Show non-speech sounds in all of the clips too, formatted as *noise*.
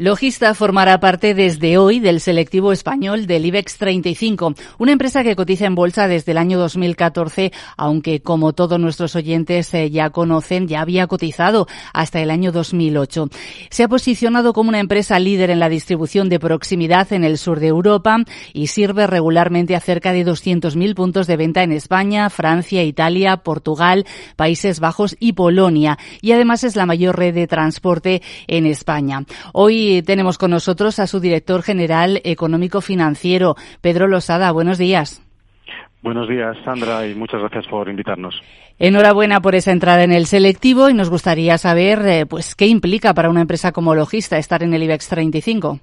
Logista formará parte desde hoy del selectivo español del IBEX 35, una empresa que cotiza en bolsa desde el año 2014, aunque como todos nuestros oyentes eh, ya conocen, ya había cotizado hasta el año 2008. Se ha posicionado como una empresa líder en la distribución de proximidad en el sur de Europa y sirve regularmente a cerca de 200.000 puntos de venta en España, Francia, Italia, Portugal, Países Bajos y Polonia. Y además es la mayor red de transporte en España. Hoy tenemos con nosotros a su director general económico financiero, Pedro Losada. Buenos días. Buenos días, Sandra, y muchas gracias por invitarnos. Enhorabuena por esa entrada en el selectivo y nos gustaría saber, eh, pues, qué implica para una empresa como Logista estar en el IBEX 35.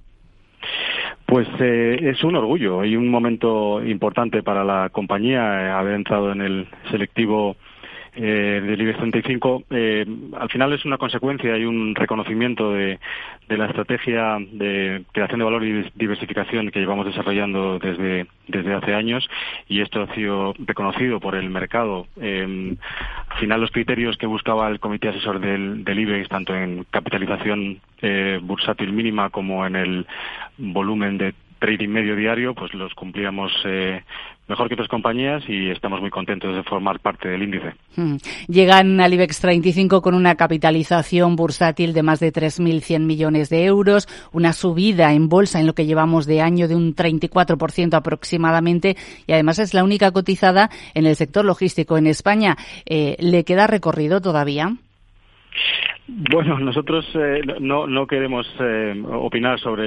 Pues eh, es un orgullo y un momento importante para la compañía eh, haber entrado en el selectivo eh, del IBEX 35, eh, al final es una consecuencia y un reconocimiento de, la estrategia de creación de valor y diversificación que llevamos desarrollando desde, desde hace años y esto ha sido reconocido por el mercado. Eh, al final los criterios que buscaba el comité asesor del, del IBEX, tanto en capitalización eh, bursátil mínima como en el volumen de trading medio diario, pues los cumplíamos eh, mejor que otras compañías y estamos muy contentos de formar parte del índice. Hmm. Llegan al IBEX 35 con una capitalización bursátil de más de 3.100 millones de euros, una subida en bolsa en lo que llevamos de año de un 34% aproximadamente y además es la única cotizada en el sector logístico en España. Eh, ¿Le queda recorrido todavía? Bueno, nosotros eh, no, no queremos eh, opinar sobre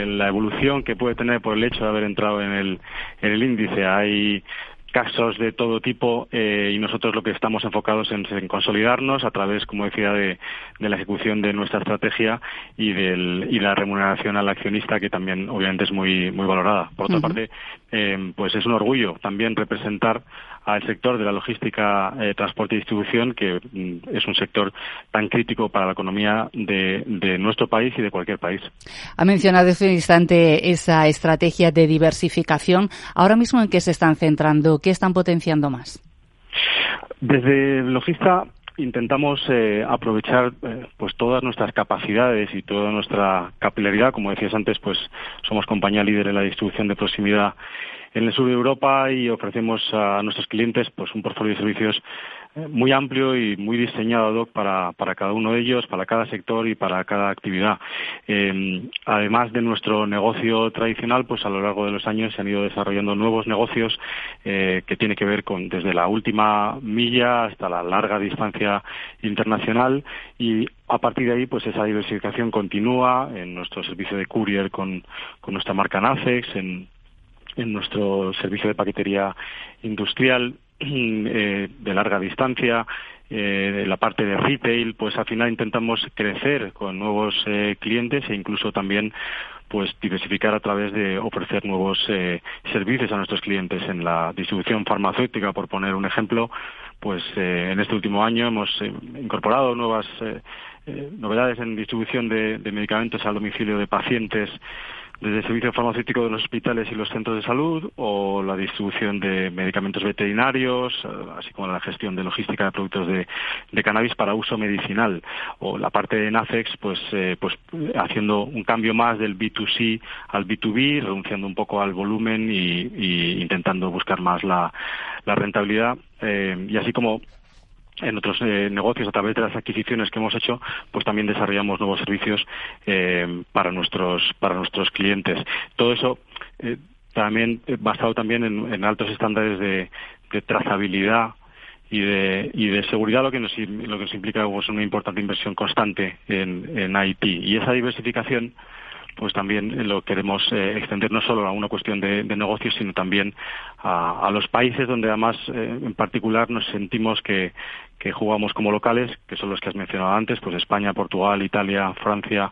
eh, la evolución que puede tener por el hecho de haber entrado en el, en el índice. Hay casos de todo tipo y nosotros lo que estamos enfocados en, en consolidarnos a través, como decía, de, de, la ejecución de nuestra estrategia y, del, y la remuneración al accionista, que también obviamente es muy, muy valorada. Por otra parte, pues es un orgullo también representar al sector de la logística, eh, transporte y distribución, que mm, es un sector tan crítico para la economía de, nuestro país y de cualquier país. Ha mencionado hace un instante esa estrategia de diversificación. Ahora mismo, ¿en qué se están centrando? ¿Qué están potenciando más? Desde Logista intentamos eh, aprovechar eh, pues todas nuestras capacidades y toda nuestra capilaridad como decías antes pues somos compañía líder en la distribución de proximidad en el sur de Europa y ofrecemos a nuestros clientes pues un portfolio de servicios eh, muy amplio y muy diseñado para, para cada uno de ellos, para cada sector y para cada actividad. Eh, además de nuestro negocio tradicional, pues a lo largo de los años se han ido desarrollando nuevos negocios eh, que tienen que ver con desde la última milla hasta la larga distancia internacional y a partir de ahí, pues esa diversificación continúa en nuestro servicio de courier con, con nuestra marca Nacex, en en nuestro servicio de paquetería industrial *clears throat* eh, de larga distancia, eh, la parte de retail, pues al final intentamos crecer con nuevos eh, clientes e incluso también pues diversificar a través de ofrecer nuevos eh, servicios a nuestros clientes. En la distribución farmacéutica, por poner un ejemplo, pues en este último año hemos incorporado nuevas novedades en distribución de medicamentos al domicilio de pacientes desde el servicio farmacéutico de los hospitales y los centros de salud o la distribución de medicamentos veterinarios, eh, así como la gestión de logística de productos de, cannabis para uso medicinal o la parte de NACEX pues, eh, pues haciendo un cambio más del B2C al B2B, renunciando un poco al volumen y, intentando buscar más la, rentabilidad eh, y así como en otros eh, negocios a través de las adquisiciones que hemos hecho, pues también desarrollamos nuevos servicios eh, para nuestros para nuestros clientes. Todo eso eh, también basado también en, altos estándares de, trazabilidad y de, y de seguridad, lo que nos, lo que nos implica pues, una importante inversión constante en, en IT. Y esa diversificación pues también lo queremos eh, extender no solo a una cuestión de, negocios, sino también a, los países donde además eh, en particular nos sentimos que jugamos como locales, que son los que has mencionado antes, pues España, Portugal, Italia, Francia,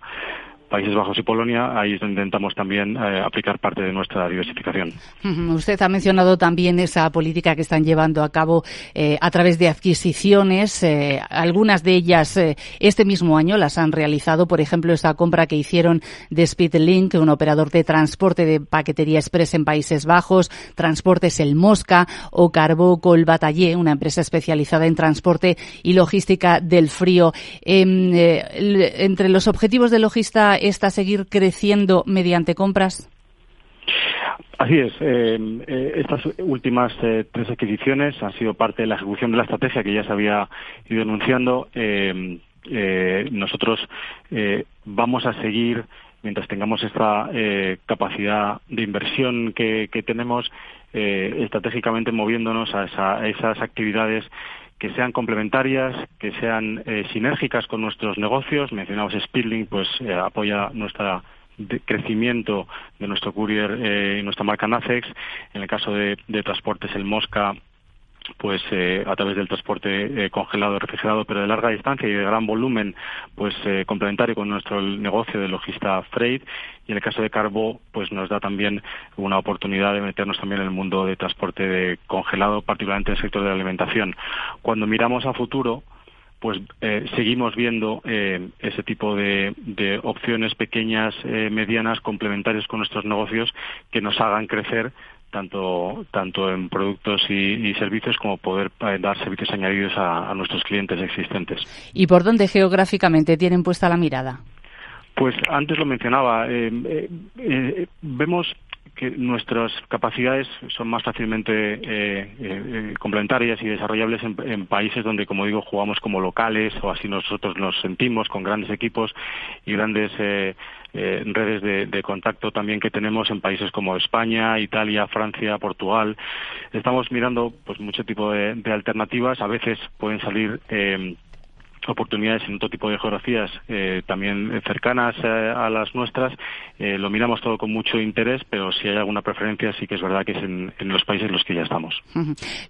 Países Bajos y Polonia, ahí es donde intentamos también eh, aplicar parte de nuestra diversificación. Usted ha mencionado también esa política que están llevando a cabo eh, a través de adquisiciones. Eh, algunas de ellas este mismo año las han realizado, por ejemplo, esa compra que hicieron de Speedlink, un operador de transporte de paquetería express en Países Bajos, Transportes El Mosca o Carbo Col Bataller, una empresa especializada en transporte y logística del frío. Em, entre los objetivos de logista esta seguir creciendo mediante compras? Así es. Eh, eh, estas últimas eh, tres adquisiciones han sido parte de la ejecución de la estrategia que ya se había ido anunciando. nosotros vamos a seguir mientras tengamos esta capacidad de inversión que, tenemos, estratégicamente moviéndonos a, esas actividades que sean complementarias, que sean sinérgicas con nuestros negocios. Mencionamos Speedlink, pues apoya nuestra de crecimiento de nuestro courier eh, y nuestra marca Nacex. En el caso de, transportes, el Mosca pues eh, a través del transporte eh, congelado, refrigerado, pero de larga distancia y de gran volumen, pues complementario con nuestro negocio de logista freight. Y en el caso de Carbo, pues nos da también una oportunidad de meternos también en el mundo de transporte de congelado, particularmente en el sector de la alimentación. Cuando miramos a futuro, pues eh, seguimos viendo eh, ese tipo de, opciones pequeñas, eh, medianas, complementarias con nuestros negocios que nos hagan crecer tanto, tanto en productos y, servicios como poder dar servicios añadidos a, nuestros clientes existentes. ¿Y por dónde geográficamente tienen puesta la mirada? Pues antes lo mencionaba. vemos que nuestras capacidades son más fácilmente eh, eh, complementarias y desarrollables en, países donde, como digo, jugamos como locales o así nosotros nos sentimos con grandes equipos y grandes eh, redes de, contacto también que tenemos en países como España, Italia, Francia, Portugal. Estamos mirando pues mucho tipo de, de alternativas. A veces pueden salir oportunidades en otro tipo de geografías eh, también cercanas eh, a las nuestras. Eh, lo miramos todo con mucho interés, pero si hay alguna preferencia sí que es verdad que es en, los países en los que ya estamos.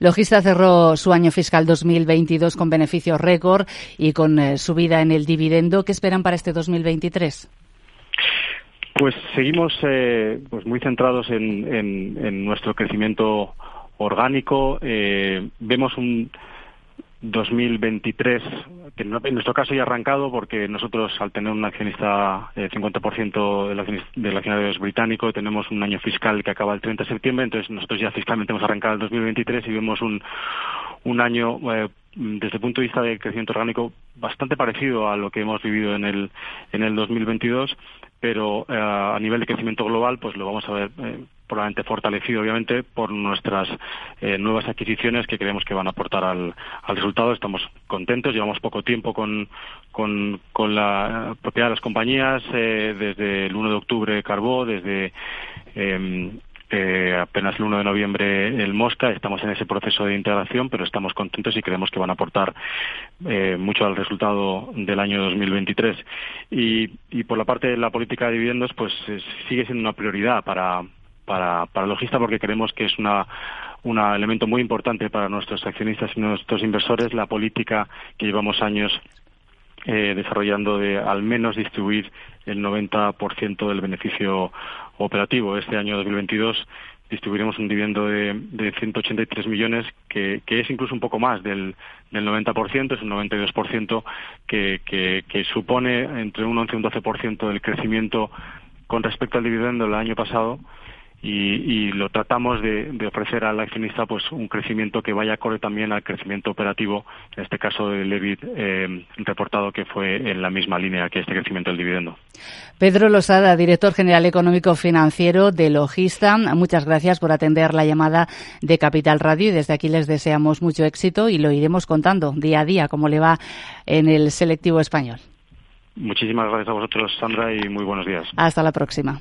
Logista cerró su año fiscal 2022 con beneficios récord y con subida en el dividendo. ¿Qué esperan para este 2023? Pues seguimos pues muy centrados en, en nuestro crecimiento orgánico. vemos un 2023, que en nuestro caso ya ha arrancado porque nosotros al tener un accionista, el 50% del, del accionario es británico, tenemos un año fiscal que acaba el 30 de septiembre, entonces nosotros ya fiscalmente hemos arrancado el 2023 y vemos un, un año eh, desde el punto de vista de crecimiento orgánico bastante parecido a lo que hemos vivido en el, en el 2022 pero eh, a nivel de crecimiento global pues lo vamos a ver eh, probablemente fortalecido obviamente por nuestras eh, nuevas adquisiciones que creemos que van a aportar al, al, resultado. Estamos contentos, llevamos poco tiempo con, con, la propiedad de las compañías, desde el 1 de octubre Carbó, desde em, eh, apenas el 1 de noviembre el Mosca. Estamos en ese proceso de integración, pero estamos contentos y creemos que van a aportar eh, mucho al resultado del año 2023. Y, y por la parte de la política de dividendos, pues sigue siendo una prioridad para, para, para Logista porque creemos que es una un elemento muy importante para nuestros accionistas y nuestros inversores la política que llevamos años eh, desarrollando de al menos distribuir el 90% del beneficio operativo. Este año 2022 distribuiremos un dividendo de, de 183 millones, que, que, es incluso un poco más del, del 90%, es un 92%, que, que, que supone entre un 11 y un 12% del crecimiento con respecto al dividendo del año pasado y, lo tratamos de, ofrecer al accionista pues un crecimiento que vaya acorde también al crecimiento operativo, en este caso del EBIT eh, reportado que fue en la misma línea que este crecimiento del dividendo. Pedro Losada, director general económico financiero de Logista, muchas gracias por atender la llamada de Capital Radio y desde aquí les deseamos mucho éxito y lo iremos contando día a día cómo le va en el selectivo español. Muchísimas gracias a vosotros, Sandra, y muy buenos días. Hasta la próxima.